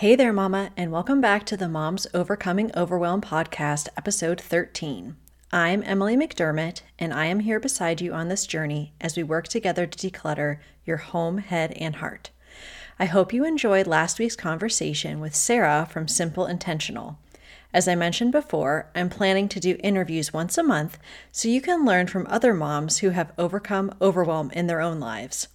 Hey there, Mama, and welcome back to the Moms Overcoming Overwhelm podcast, episode 13. I'm Emily McDermott, and I am here beside you on this journey as we work together to declutter your home, head, and heart. I hope you enjoyed last week's conversation with Sarah from Simple Intentional. As I mentioned before, I'm planning to do interviews once a month so you can learn from other moms who have overcome overwhelm in their own lives.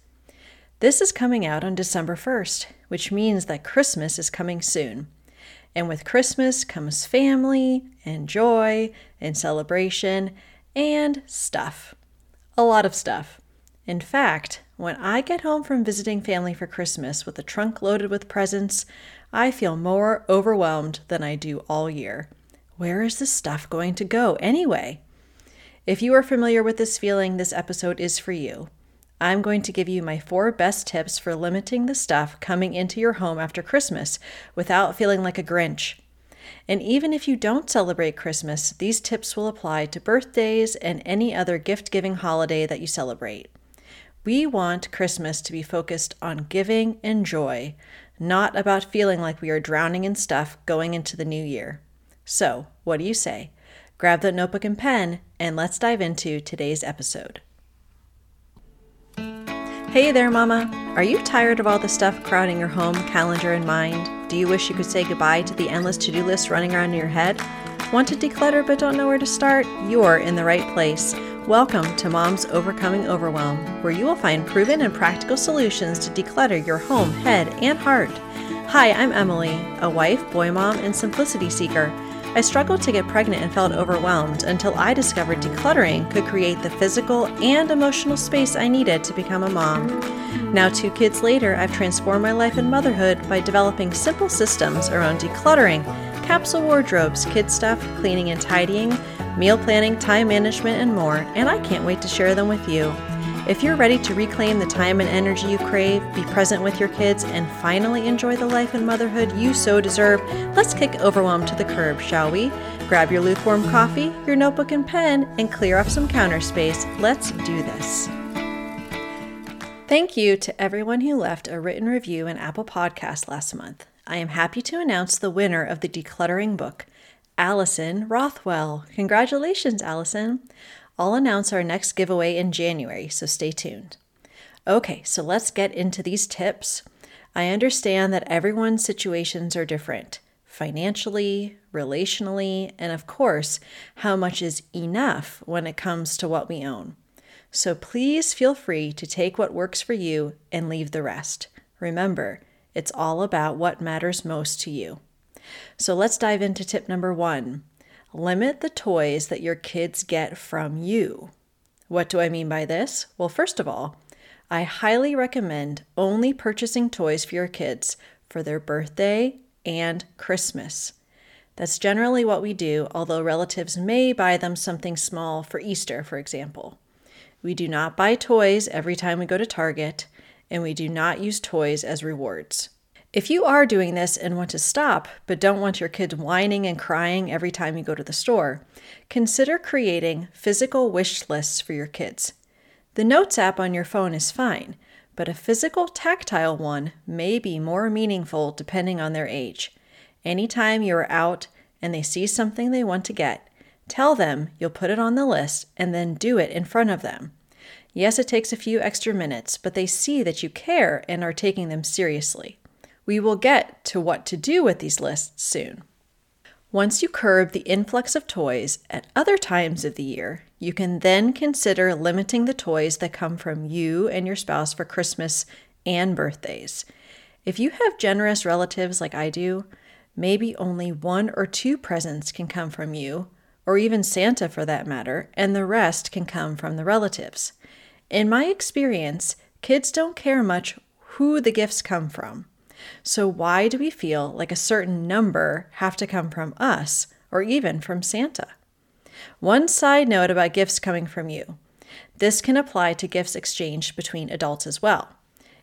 This is coming out on December 1st, which means that Christmas is coming soon. And with Christmas comes family and joy and celebration and stuff. A lot of stuff. In fact, when I get home from visiting family for Christmas with a trunk loaded with presents, I feel more overwhelmed than I do all year. Where is this stuff going to go anyway? If you are familiar with this feeling, this episode is for you. I'm going to give you my four best tips for limiting the stuff coming into your home after Christmas without feeling like a Grinch. And even if you don't celebrate Christmas, these tips will apply to birthdays and any other gift giving holiday that you celebrate. We want Christmas to be focused on giving and joy, not about feeling like we are drowning in stuff going into the new year. So, what do you say? Grab that notebook and pen, and let's dive into today's episode. Hey there, Mama. Are you tired of all the stuff crowding your home, calendar, and mind? Do you wish you could say goodbye to the endless to do list running around in your head? Want to declutter but don't know where to start? You're in the right place. Welcome to Mom's Overcoming Overwhelm, where you will find proven and practical solutions to declutter your home, head, and heart. Hi, I'm Emily, a wife, boy mom, and simplicity seeker. I struggled to get pregnant and felt overwhelmed until I discovered decluttering could create the physical and emotional space I needed to become a mom. Now, two kids later, I've transformed my life and motherhood by developing simple systems around decluttering, capsule wardrobes, kid stuff, cleaning and tidying, meal planning, time management, and more, and I can't wait to share them with you. If you're ready to reclaim the time and energy you crave, be present with your kids, and finally enjoy the life and motherhood you so deserve, let's kick overwhelm to the curb, shall we? Grab your lukewarm coffee, your notebook and pen, and clear off some counter space. Let's do this. Thank you to everyone who left a written review in Apple Podcast last month. I am happy to announce the winner of the decluttering book, Allison Rothwell. Congratulations, Allison. I'll announce our next giveaway in January, so stay tuned. Okay, so let's get into these tips. I understand that everyone's situations are different financially, relationally, and of course, how much is enough when it comes to what we own. So please feel free to take what works for you and leave the rest. Remember, it's all about what matters most to you. So let's dive into tip number one Limit the toys that your kids get from you. What do I mean by this? Well, first of all, I highly recommend only purchasing toys for your kids for their birthday and Christmas. That's generally what we do, although relatives may buy them something small for Easter, for example. We do not buy toys every time we go to Target, and we do not use toys as rewards. If you are doing this and want to stop, but don't want your kids whining and crying every time you go to the store, consider creating physical wish lists for your kids. The Notes app on your phone is fine, but a physical tactile one may be more meaningful depending on their age. Anytime you are out and they see something they want to get, tell them you'll put it on the list and then do it in front of them. Yes, it takes a few extra minutes, but they see that you care and are taking them seriously. We will get to what to do with these lists soon. Once you curb the influx of toys at other times of the year, you can then consider limiting the toys that come from you and your spouse for Christmas and birthdays. If you have generous relatives like I do, maybe only one or two presents can come from you, or even Santa for that matter, and the rest can come from the relatives. In my experience, kids don't care much who the gifts come from. So, why do we feel like a certain number have to come from us or even from Santa? One side note about gifts coming from you this can apply to gifts exchanged between adults as well.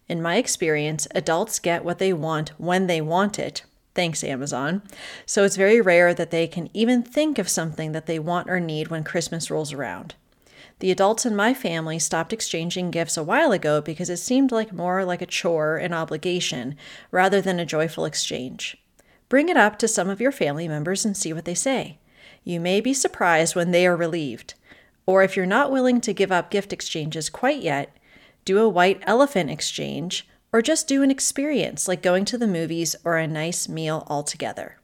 In my experience, adults get what they want when they want it. Thanks, Amazon. So it's very rare that they can even think of something that they want or need when Christmas rolls around. The adults in my family stopped exchanging gifts a while ago because it seemed like more like a chore and obligation rather than a joyful exchange. Bring it up to some of your family members and see what they say. You may be surprised when they are relieved. Or if you're not willing to give up gift exchanges quite yet, do a white elephant exchange or just do an experience like going to the movies or a nice meal all together.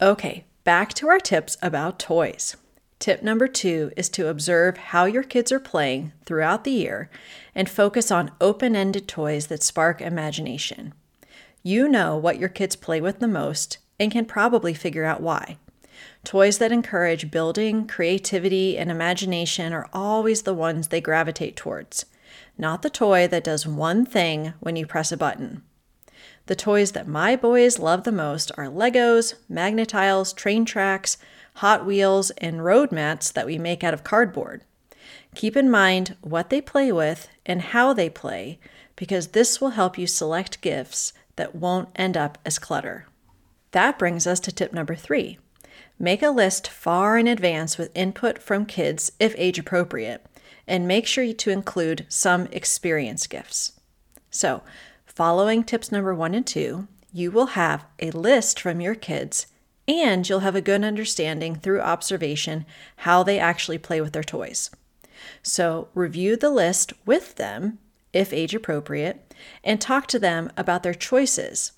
Okay, back to our tips about toys. Tip number two is to observe how your kids are playing throughout the year and focus on open ended toys that spark imagination. You know what your kids play with the most and can probably figure out why. Toys that encourage building, creativity, and imagination are always the ones they gravitate towards, not the toy that does one thing when you press a button. The toys that my boys love the most are Legos, Magna-Tiles, train tracks, Hot Wheels, and road mats that we make out of cardboard. Keep in mind what they play with and how they play, because this will help you select gifts that won't end up as clutter. That brings us to tip number three make a list far in advance with input from kids if age appropriate, and make sure to include some experience gifts. So, following tips number one and two, you will have a list from your kids and you'll have a good understanding through observation how they actually play with their toys. So, review the list with them, if age appropriate, and talk to them about their choices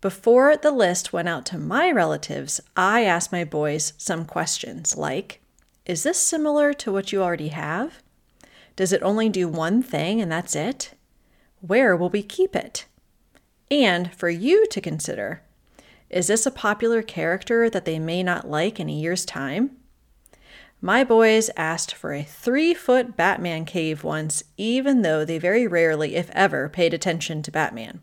before the list went out to my relatives, I asked my boys some questions like Is this similar to what you already have? Does it only do one thing and that's it? Where will we keep it? And for you to consider is this a popular character that they may not like in a year's time? My boys asked for a three foot Batman cave once, even though they very rarely, if ever, paid attention to Batman.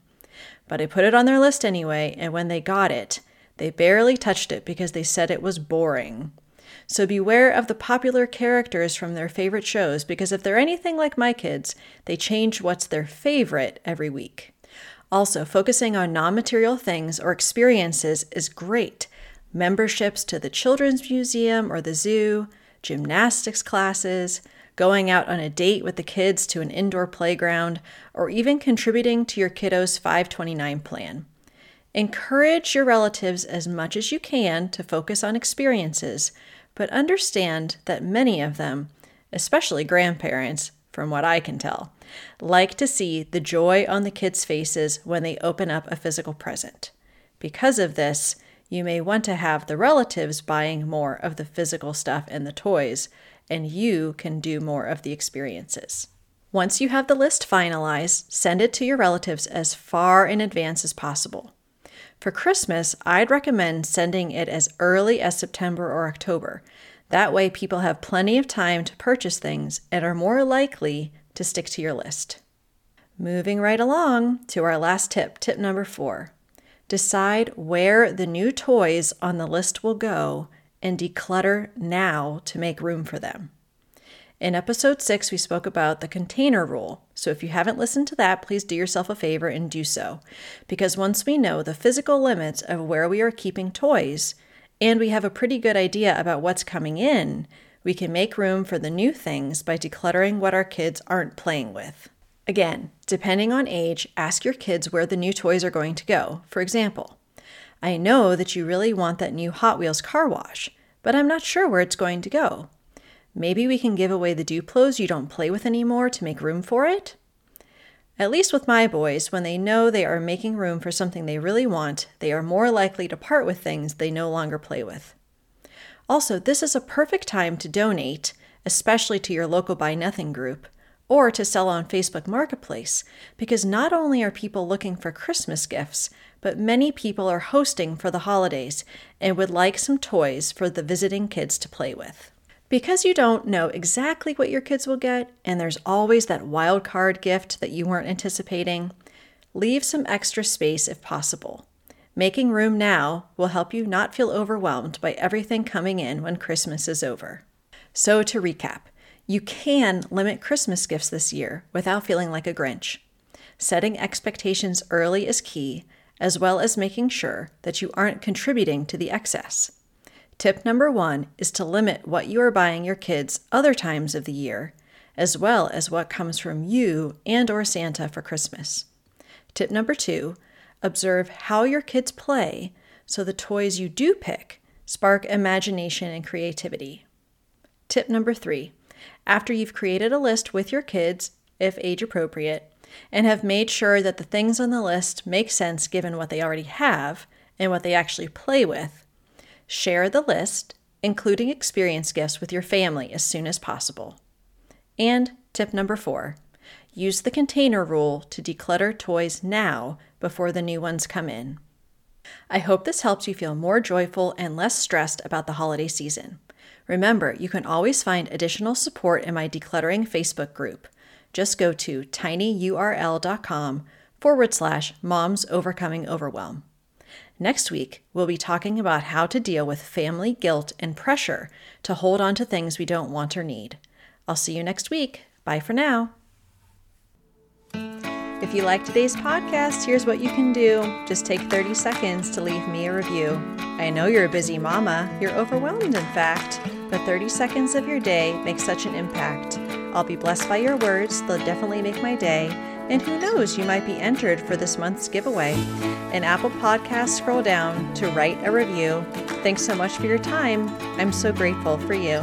But I put it on their list anyway, and when they got it, they barely touched it because they said it was boring. So beware of the popular characters from their favorite shows because if they're anything like my kids, they change what's their favorite every week. Also, focusing on non material things or experiences is great. Memberships to the Children's Museum or the zoo, gymnastics classes, going out on a date with the kids to an indoor playground, or even contributing to your kiddo's 529 plan. Encourage your relatives as much as you can to focus on experiences, but understand that many of them, especially grandparents, from what I can tell, like to see the joy on the kids' faces when they open up a physical present. Because of this, you may want to have the relatives buying more of the physical stuff and the toys and you can do more of the experiences. Once you have the list finalized, send it to your relatives as far in advance as possible. For Christmas, I'd recommend sending it as early as September or October. That way, people have plenty of time to purchase things and are more likely to stick to your list. Moving right along to our last tip, tip number four decide where the new toys on the list will go and declutter now to make room for them. In episode six, we spoke about the container rule. So if you haven't listened to that, please do yourself a favor and do so. Because once we know the physical limits of where we are keeping toys, and we have a pretty good idea about what's coming in, we can make room for the new things by decluttering what our kids aren't playing with. Again, depending on age, ask your kids where the new toys are going to go. For example, I know that you really want that new Hot Wheels car wash, but I'm not sure where it's going to go. Maybe we can give away the Duplos you don't play with anymore to make room for it? At least with my boys, when they know they are making room for something they really want, they are more likely to part with things they no longer play with. Also, this is a perfect time to donate, especially to your local Buy Nothing group, or to sell on Facebook Marketplace, because not only are people looking for Christmas gifts, but many people are hosting for the holidays and would like some toys for the visiting kids to play with. Because you don't know exactly what your kids will get, and there's always that wild card gift that you weren't anticipating, leave some extra space if possible. Making room now will help you not feel overwhelmed by everything coming in when Christmas is over. So, to recap, you can limit Christmas gifts this year without feeling like a Grinch. Setting expectations early is key, as well as making sure that you aren't contributing to the excess. Tip number one is to limit what you are buying your kids other times of the year as well as what comes from you and or Santa for Christmas. Tip number 2, observe how your kids play so the toys you do pick spark imagination and creativity. Tip number 3, after you've created a list with your kids, if age appropriate, and have made sure that the things on the list make sense given what they already have and what they actually play with, share the list, including experience gifts, with your family as soon as possible. And tip number four use the container rule to declutter toys now before the new ones come in. I hope this helps you feel more joyful and less stressed about the holiday season. Remember, you can always find additional support in my decluttering Facebook group. Just go to tinyurl.com forward slash moms overcoming overwhelm. Next week, we'll be talking about how to deal with family guilt and pressure to hold on to things we don't want or need. I'll see you next week. Bye for now. If you like today's podcast, here's what you can do. Just take 30 seconds to leave me a review. I know you're a busy mama, you're overwhelmed, in fact, but 30 seconds of your day makes such an impact. I'll be blessed by your words, they'll definitely make my day. And who knows, you might be entered for this month's giveaway. In Apple Podcasts, scroll down to write a review. Thanks so much for your time. I'm so grateful for you.